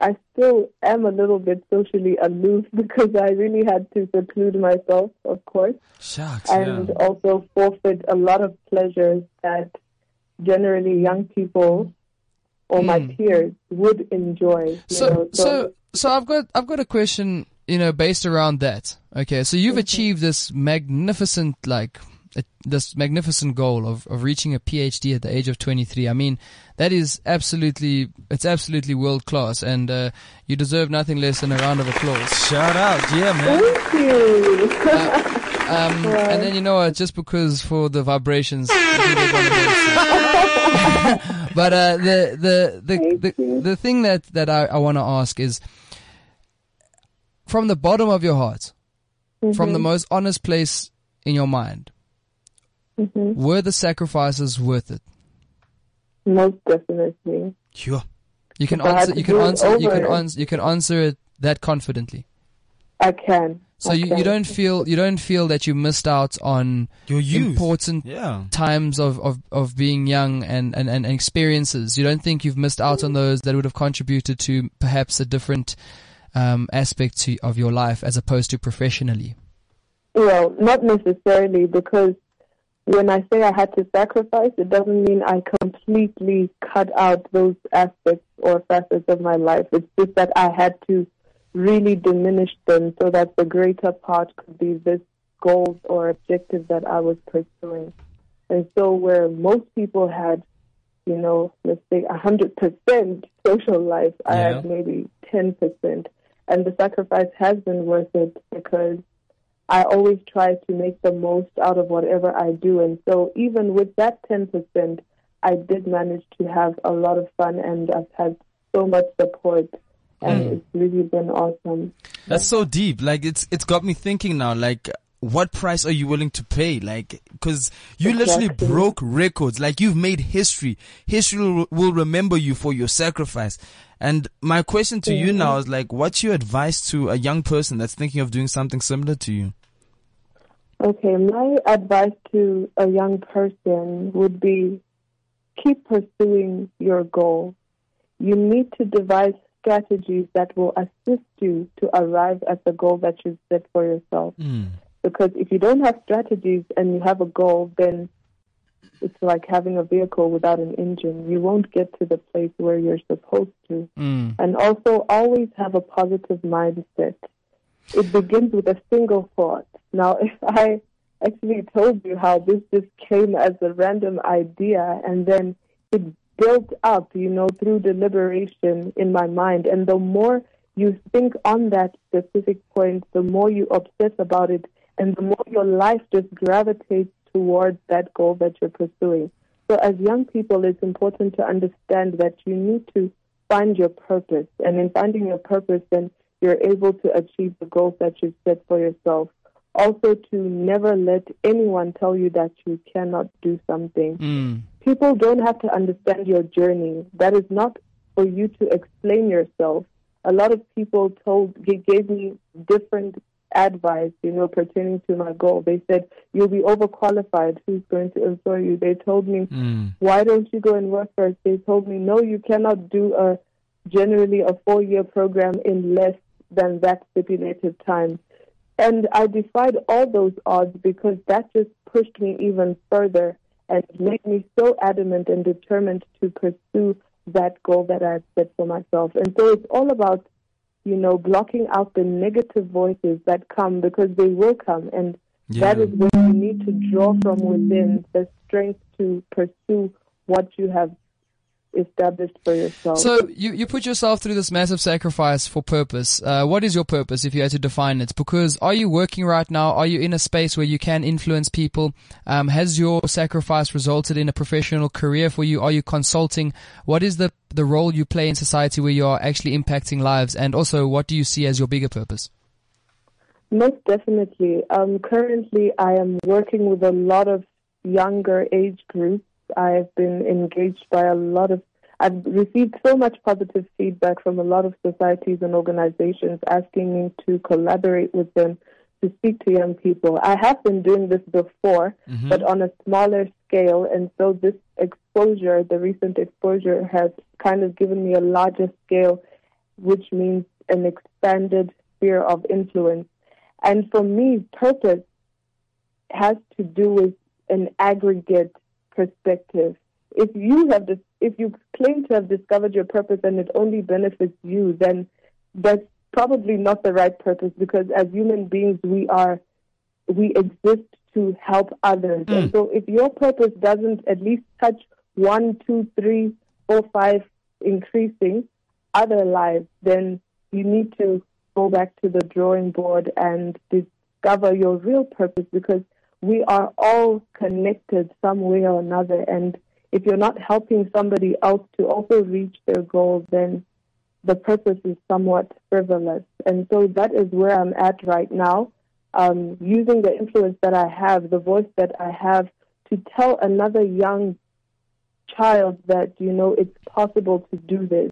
I still am a little bit socially aloof because I really had to seclude myself, of course. Shucks. and yeah. also forfeit a lot of pleasures that generally young people or my Mm. peers would enjoy. You So know? so so I've got I've got a question, you know, based around that. Okay, so you've achieved this magnificent like uh, this magnificent goal of, of reaching a PhD at the age of 23. I mean, that is absolutely it's absolutely world class, and uh, you deserve nothing less than a round of applause. Shout out. Yeah, man. Thank you. Um, and then you know what? Just because for the vibrations. I think they're gonna do it. but uh, the the the the, the thing that that I, I want to ask is, from the bottom of your heart, from the most honest place in your mind, Mhm. were the sacrifices worth it? Most definitely. Sure. You can If answer. You can answer. You can answer. You can answer it that confidently. I can. So I you, you don't feel you don't feel that you missed out on Your youth. important Yeah. times of, of, of being young and, and, and experiences. You don't think you've missed out on those that would have contributed to perhaps a different um, aspect to, of your life as opposed to professionally. Well, not necessarily because when I say I had to sacrifice, it doesn't mean I completely cut out those aspects or facets of my life. It's just that I had to really diminish them so that the greater part could be this goals or objective that I was pursuing. And so where most people had, you know, let's say a hundred percent social life, I had maybe ten percent. And the sacrifice has been worth it because I always try to make the most out of whatever I do. And so even with that 10%, I did manage to have a lot of fun and I've had so much support. And mm. it's really been awesome. That's so deep. Like it's it's got me thinking now. Like, what price are you willing to pay? Like, because you literally broke records. Like you've made history. History will remember you for your sacrifice. And my question to you now is like, what's your advice to a young person that's thinking of doing something similar to you? Okay, my advice to a young person would be keep pursuing your goal. You need to devise strategies that will assist you to arrive at the goal that you've set for yourself. Hmm. Because if you don't have strategies and you have a goal, then it's like having a vehicle without an engine. You won't get to the place where you're supposed to. Mm. And also, always have a positive mindset. It begins with a single thought. Now, if I actually told you how this just came as a random idea and then it built up, you know, through deliberation in my mind. And the more you think on that specific point, the more you obsess about it, and the more your life just gravitates towards that goal that you're pursuing. So, as young people, it's important to understand that you need to find your purpose. And in finding your purpose, then you're able to achieve the goals that you've set for yourself. Also, to never let anyone tell you that you cannot do something. Mm. People don't have to understand your journey. That is not for you to explain yourself. A lot of people told gave me different advice, you know, pertaining to my goal. They said, You'll be overqualified. Who's going to employ you? They told me, Mm. Why don't you go and work first? They told me, No, you cannot do a generally a four year program in less than that stipulated time. And I defied all those odds because that just pushed me even further and made me so adamant and determined to pursue that goal that I had set for myself. And so it's all about, you know, blocking out the negative voices that come because they will come. And that Yeah. is when you need to draw from within the strength to pursue what you have established for yourself. So you, you put yourself through this massive sacrifice for purpose. Uh, what is your purpose if you had to define it? Because are you working right now? Are you in a space where you can influence people? Um, has your sacrifice resulted in a professional career for you? Are you consulting? What is the, the role you play in society where you are actually impacting lives? And also, what do you see as your bigger purpose? Most definitely. Um, currently, I am working with a lot of younger age groups. I have been engaged by a lot of, I've received so much positive feedback from a lot of societies and organizations asking me to collaborate with them to speak to young people. I have been doing this before, mm-hmm. but on a smaller scale, and so this exposure, the recent exposure, has kind of given me a larger scale, which means an expanded sphere of influence. And for me, purpose has to do with an aggregate perspective. If you have dis- if you claim to have discovered your purpose and it only benefits you, then that's probably not the right purpose because as human beings we are we exist to help others. And hmm. so if your purpose doesn't at least touch one, two, three, four, five increasing other lives, then you need to go back to the drawing board and discover your real purpose because we are all connected some way or another. And if you're not helping somebody else to also reach their goal, then the purpose is somewhat frivolous. And so that is where I'm at right now, um, using the influence that I have, the voice that I have to tell another young child that, you know, it's possible to do this.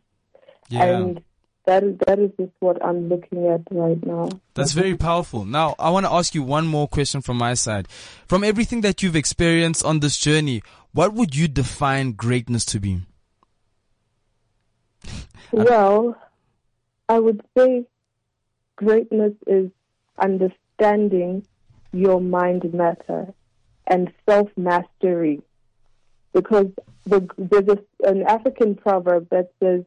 Yeah. And that is, that is just what I'm looking at right now. That's very powerful. Now, I want to ask you one more question from my side. From everything that you've experienced on this journey, what would you define greatness to be? Well, I would say greatness is understanding your mind matter and self mastery. Because the, there's a, an African proverb that says,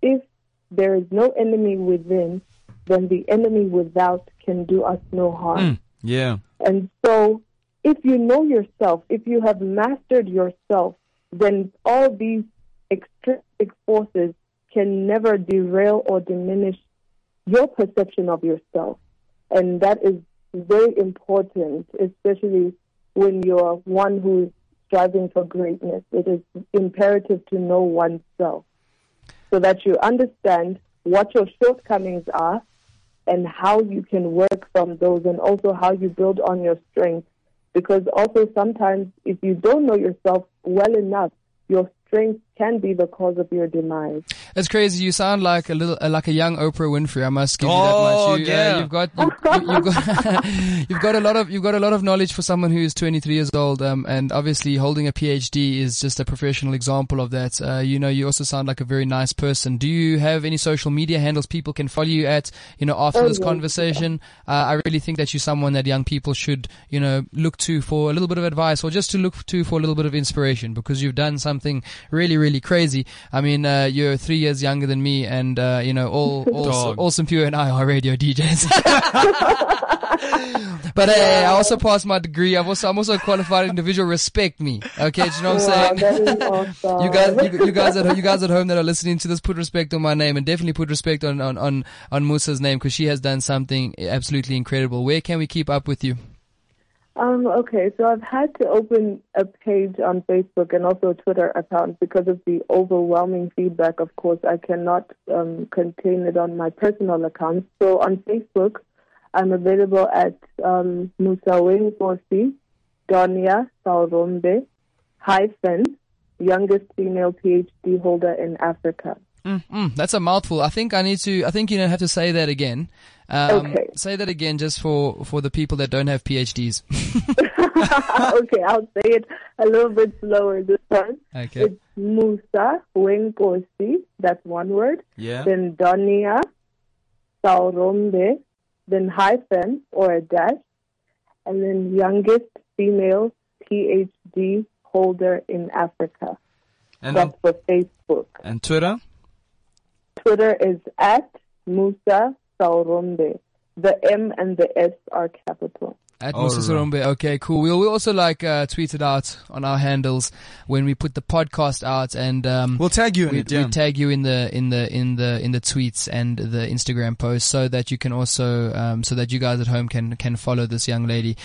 if there is no enemy within, then the enemy without can do us no harm. Mm, yeah. And so, if you know yourself, if you have mastered yourself, then all these extrinsic forces can never derail or diminish your perception of yourself. And that is very important, especially when you're one who's striving for greatness. It is imperative to know oneself so that you understand what your shortcomings are and how you can work from those and also how you build on your strengths. Because also sometimes if you don't know yourself well enough, your strength can be the cause of your demise. It's crazy. You sound like a little, uh, like a young Oprah Winfrey. I must give you Oh, that much. You, yeah. uh, you've got, you, you, you've got, you've got a lot of, you've got a lot of knowledge for someone who is 23 years old. Um, and obviously holding a PhD is just a professional example of that. Uh, you know, you also sound like a very nice person. Do you have any social media handles people can follow you at? You know, after Oh, this yes. conversation, uh, I really think that you're someone that young people should, you know, look to for a little bit of advice or just to look to for a little bit of inspiration because you've done something really, really really crazy. I mean, uh, you're three years younger than me, and uh, you know, all all Dog. Awesome Pure and I are radio DJs. but hey, I also passed my degree. I've also I'm also a qualified individual. Respect me, okay? Do you know what I'm saying? that is awesome. You guys, you, you guys at you guys at home that are listening to this, put respect on my name, and definitely put respect on on on, on Musa's name because she has done something absolutely incredible. Where can we keep up with you? Um, okay, so I've had to open a page on Facebook and also a Twitter account because of the overwhelming feedback. Of course, I cannot um, contain it on my personal account. So on Facebook, I'm available at um, Musawenkosi, Donia Saurombe, hyphen, youngest female PhD holder in Africa. Mm, that's a mouthful. I think I need to. I think you know have to say that again. Um, Okay. Say that again, just for for the people that don't have PhDs. okay, I'll say it a little bit slower this time. Okay. It's Musa Wenkosi, that's one word. Yeah. Then Donia Saurombe, then hyphen or a dash, and then youngest female PhD holder in Africa. And on, for Facebook. and Twitter. Twitter is at Musa Saurombe. The M and the S are capital. At All Musa right. Okay, cool. We'll, we'll also like uh, tweet it out on our handles when we put the podcast out, and um, We'll tag you in we, it. Yeah. we tag you in the in the in the in the tweets and the Instagram posts so that you can also um, so that you guys at home can can follow this young lady.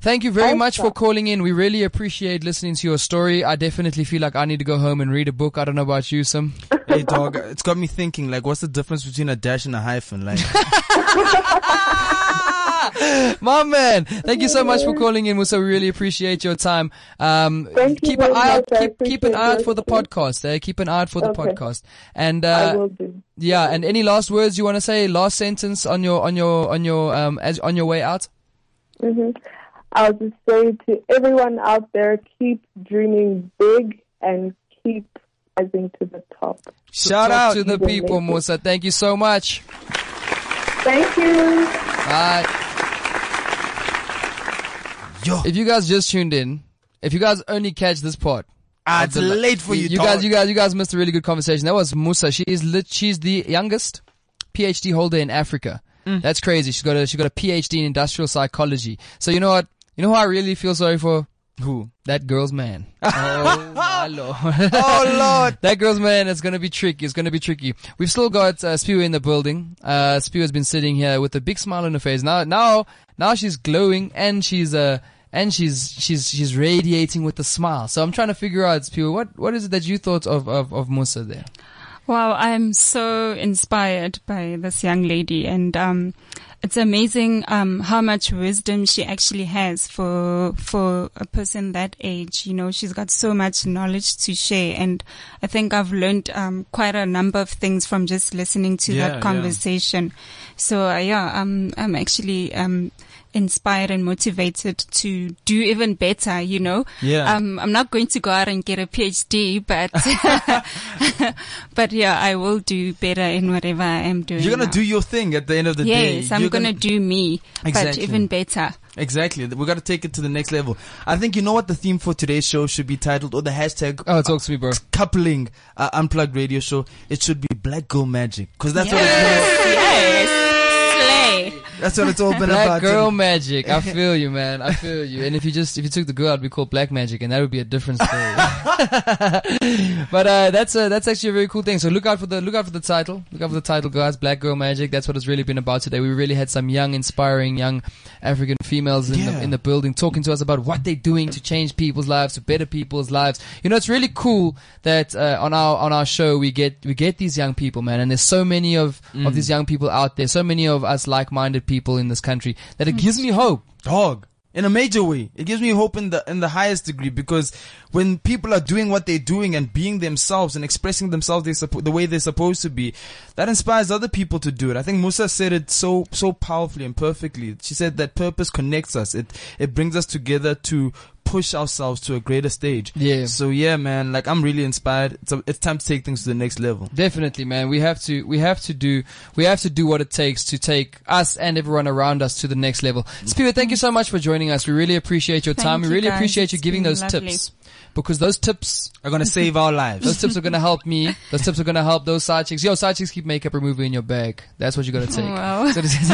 Thank you very much for calling in. We really appreciate listening to your story. I definitely feel like I need to go home and read a book. I don't know about you, Sim. hey dog, it's got me thinking. Like, what's the difference between a dash and a hyphen? Like, My man, thank you so much for calling in, Musa. We really appreciate your time. Um, Thank you keep an eye out, much. Keep, keep an eye out for the podcast. Uh, keep an eye out for the Okay. podcast. And I uh, will do. yeah, and any last words you want to say? Last sentence on your on your on your um as on your way out. hmm I'll just say to everyone out there, keep dreaming big and keep rising to the top. shout Talk out. to the people, make. Musa. Thank you so much. Thank you. Bye. Yo. If you guys just tuned in, if you guys only catch this part, Ah, it's the- late for you, You dog. guys, you guys, you guys missed a really good conversation. That was Musa. She is lit, she's the youngest PhD holder in Africa. Mm. That's crazy. She's got a she got a PhD in industrial psychology. So you know what? You know who I really feel sorry for? Who? That girl's man. oh my lord. Oh lord. That girl's man is gonna be tricky. It's gonna be tricky. We've still got uh, Spiwe in the building. Uh, Spiwe has been sitting here with a big smile on her face. Now, now, now she's glowing and she's uh and she's she's she's radiating with a smile. So I'm trying to figure out, Spiwe, what what is it that you thought of of, of Musa there? Wow, I'm so inspired by this young lady and um it's amazing um how much wisdom she actually has for for a person that age. You know, she's got so much knowledge to share and I think I've learned um quite a number of things from just listening to Yeah, that yeah. conversation. So uh, yeah, I'm I'm actually um inspired and motivated to do even better, you know. Yeah. Um, I'm not going to go out and get a PhD, but, but yeah, I will do better in whatever I am doing. You're gonna do your thing at the end of the day. Yes, I'm gonna, do me, Exactly. but even better. Exactly. We got to take it to the next level. I think you know what the theme for today's show should be titled, or the hashtag Oh, talk to me, bro. coupling uh, unplugged radio show. It should be Black Girl Magic because that's what it's Yes, yes, slay. That's what it's all been Black about. girl magic. I feel you, man. I feel you. And if you just if you took the girl, it'd be called black magic, and that would be a different story. but uh, that's uh, that's actually a very cool thing. So look out for the look out for the title. Look out for the title, guys. Black girl magic. That's what it's really been about today. We really had some young, inspiring young African females in Yeah. the in the building talking to us about what they're doing to change people's lives, to better people's lives. You know, it's really cool that uh, on our on our show we get we get these young people, man. And there's so many of of these young people out there. So many of us like-minded people in this country that it hmm. gives me hope. dog. In a major way. It gives me hope in the in the highest degree because when people are doing what they're doing and being themselves and expressing themselves they suppo- the way they're supposed to be that inspires other people to do it. I think musa said it so so powerfully and perfectly. She said that purpose connects us. It it brings us together to push ourselves to a greater stage Yeah. so yeah man like i'm really inspired it's, a, it's time to take things to the next level Definitely, man. We have to, we have to do, we have to do what it takes to take us and everyone around us to the next level. Spirit, thank you so much for joining us. We really appreciate your Thank time. We really guys. appreciate you It's giving been those lovely. tips. Because those tips Are gonna save our lives. those tips are gonna help me. Those tips are gonna help those side chicks. Yo, side chicks keep makeup remover in your bag. That's what you gotta take. Wow. So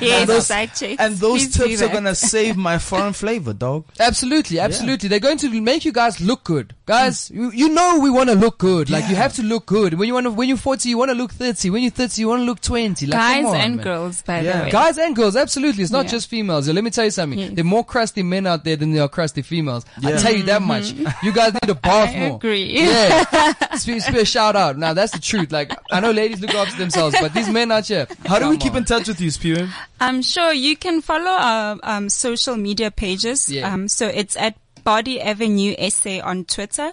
Yes, those- side chicks. and those Please tips are gonna save my foreign flavor, dog. absolutely, absolutely. They're going to make you guys look good, guys. You, you know we want to look good. Like you have to look good. When you want to, when you're 40, you want to look 30. When you're 30, you want to look 20. Like, Guys come on, and man. girls, by Yeah. the way. Guys and girls, absolutely. It's not Yeah. just females. Yo, let me tell you something. Yes. There are more crusty men out there than there are crusty females. I Yeah. tell you that much. You guys need to bath I more. agree. Yeah. Speak, speak a shout out. Now that's the truth. Like I know ladies look after themselves, but these men out here. How do we keep on. in touch with you, Spiwe? I'm sure you can follow our um, social media pages. Yeah. Um, so it's at Body Avenue SA on Twitter,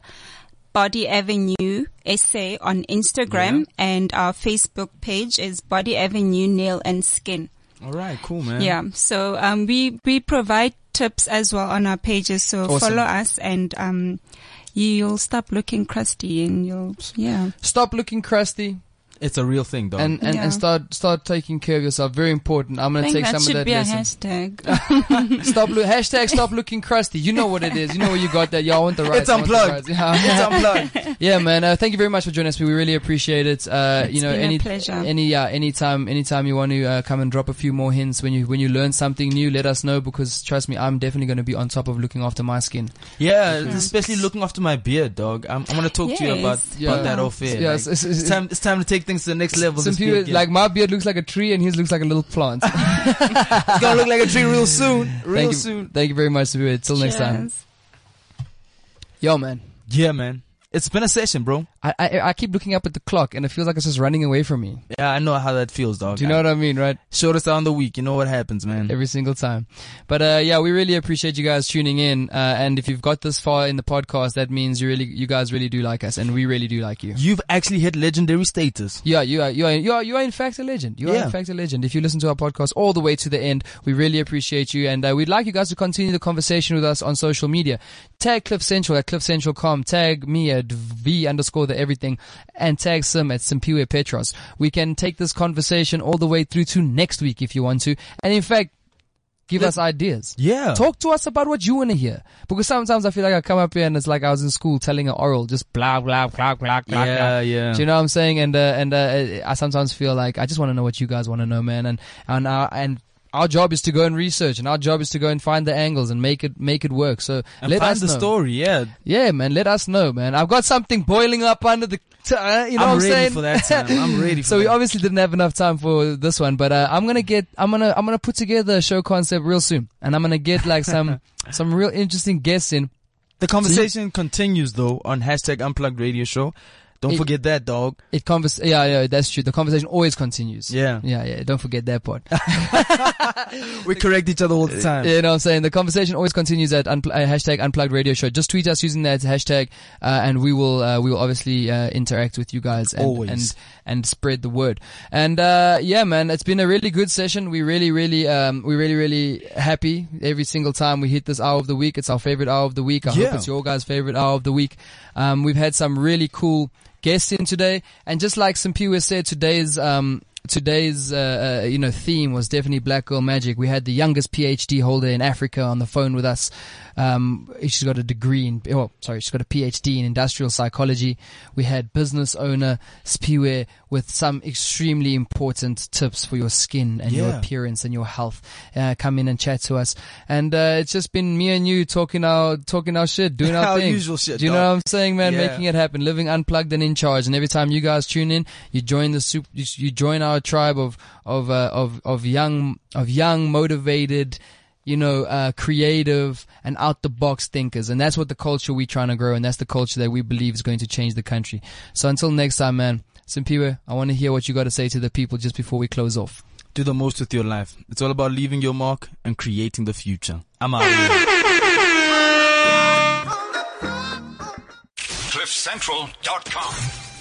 Body Avenue SA on Instagram, and our Facebook page is Body Avenue Nail and Skin. All right, cool, man. Yeah. So um, we we provide tips as well on our pages. So Awesome. follow us, and um, you'll stop looking crusty, and you'll yeah. Stop looking crusty it's a real thing, though, and, and, Yeah. and start start taking care of yourself. Very important. I'm gonna take that some of that be a hashtag. Stop lo- hashtag stop looking crusty. You know what it is. You know where you got that. Y'all want the right. It's unplugged. Yeah. it's unplugged. yeah, man. Uh, thank you very much for joining us. We really appreciate it. Uh, you know, been a any pleasure. any uh, anytime anytime you want to uh, come and drop a few more hints when you when you learn something new, let us know because trust me, I'm definitely going to be on top of looking after my skin. Yeah, especially looking after my beard, dog. I'm, I'm gonna talk to you about, Yeah. about that off air. Yeah, Like, it's- it's- it's time. It's time to take things to the next level. Some people like my beard looks like a tree and his looks like a little plant. it's gonna look like a tree real soon. Real thank you, soon. thank you very much, Sabir. Till next time. Yo, man. Yeah, man. It's been a session, bro. I, I I keep looking up at the clock and it feels like it's just running away from me. Yeah, I know how that feels, dog. Do you know what I mean, right? Shortest down the week. You know what happens, man. Every single time. But uh yeah, we really appreciate you guys tuning in. Uh and if you've got this far in the podcast, that means you really you guys really do like us and we really do like you. You've actually hit legendary status. Yeah, you are, you are, you are, you are in fact a legend. You are Yeah. in fact a legend. If you listen to our podcast all the way to the end, we really appreciate you. And uh, we'd like you guys to continue the conversation with us on social media. Tag Cliff Central at cliffcentral.com. Tag me at V underscore the everything and tag Sim at Simpiwe Petros. We can take this conversation all the way through to next week if you want to. And in fact, give Let- us ideas. Yeah. Talk to us about what you want to hear. Because sometimes I feel like I come up here and it's like I was in school telling an oral, just blah, blah, blah, blah, blah, blah. Yeah, yeah. Do you know what I'm saying? And uh, and uh, I sometimes feel like I just want to know what you guys want to know, man. And and uh, and our job is to go and research, and our job is to go and find the angles and make it make it work. So and let find us the know. story. Yeah. Yeah, man. Let us know, man. I've got something boiling up under the. T- uh, you know I'm what I'm ready saying? for that time. I'm ready for so we obviously didn't have enough time for this one, but uh, I'm gonna get, I'm gonna, I'm gonna put together a show concept real soon, and I'm gonna get like some, some real interesting guests in. The conversation continues though on hashtag unplugged radio show. Don't It- forget that, dog. It convers, yeah, yeah, that's true. The conversation always continues. Yeah. yeah, yeah. Don't forget that part. We correct each other all the time. You know what I'm saying? The conversation always continues at unpl- uh, hashtag unplugged radio show. Just tweet us using that hashtag, uh, and we will, uh, we will obviously, uh, interact with you guys and, Always. and, and spread the word. And, uh, yeah, man, it's been a really good session. We really, really, um, we're really, really happy every single time we hit this hour of the week. It's our favorite hour of the week. I Yeah. hope it's your guys' favorite hour of the week. Um, we've had some really cool guests in today. And just like some Simpiwe said, today's, um, today's uh, uh, you know theme was definitely black girl magic we had the youngest phd holder in africa on the phone with us um, she's got a degree in oh sorry she's got a phd in industrial psychology. We had business owner spiwe with some extremely important tips for your skin and your appearance and your health. Uh, come in and chat to us. And uh, it's just been me and you talking our talking our shit doing our, Our thing. usual shit, do you know what i'm saying man? Yeah. making it happen living unplugged and in charge. And every time you guys tune in you join the soup you, you join our tribe of of uh, of of young of young motivated you know uh, creative and out the box thinkers and that's what the culture we're trying to grow and that's the culture that we believe is going to change the country so until next time man Simpiwe, I want to hear what you got to say to the people just before we close off. Do the most with your life. It's all about leaving your mark and creating the future. I'm out. CliffCentral.com.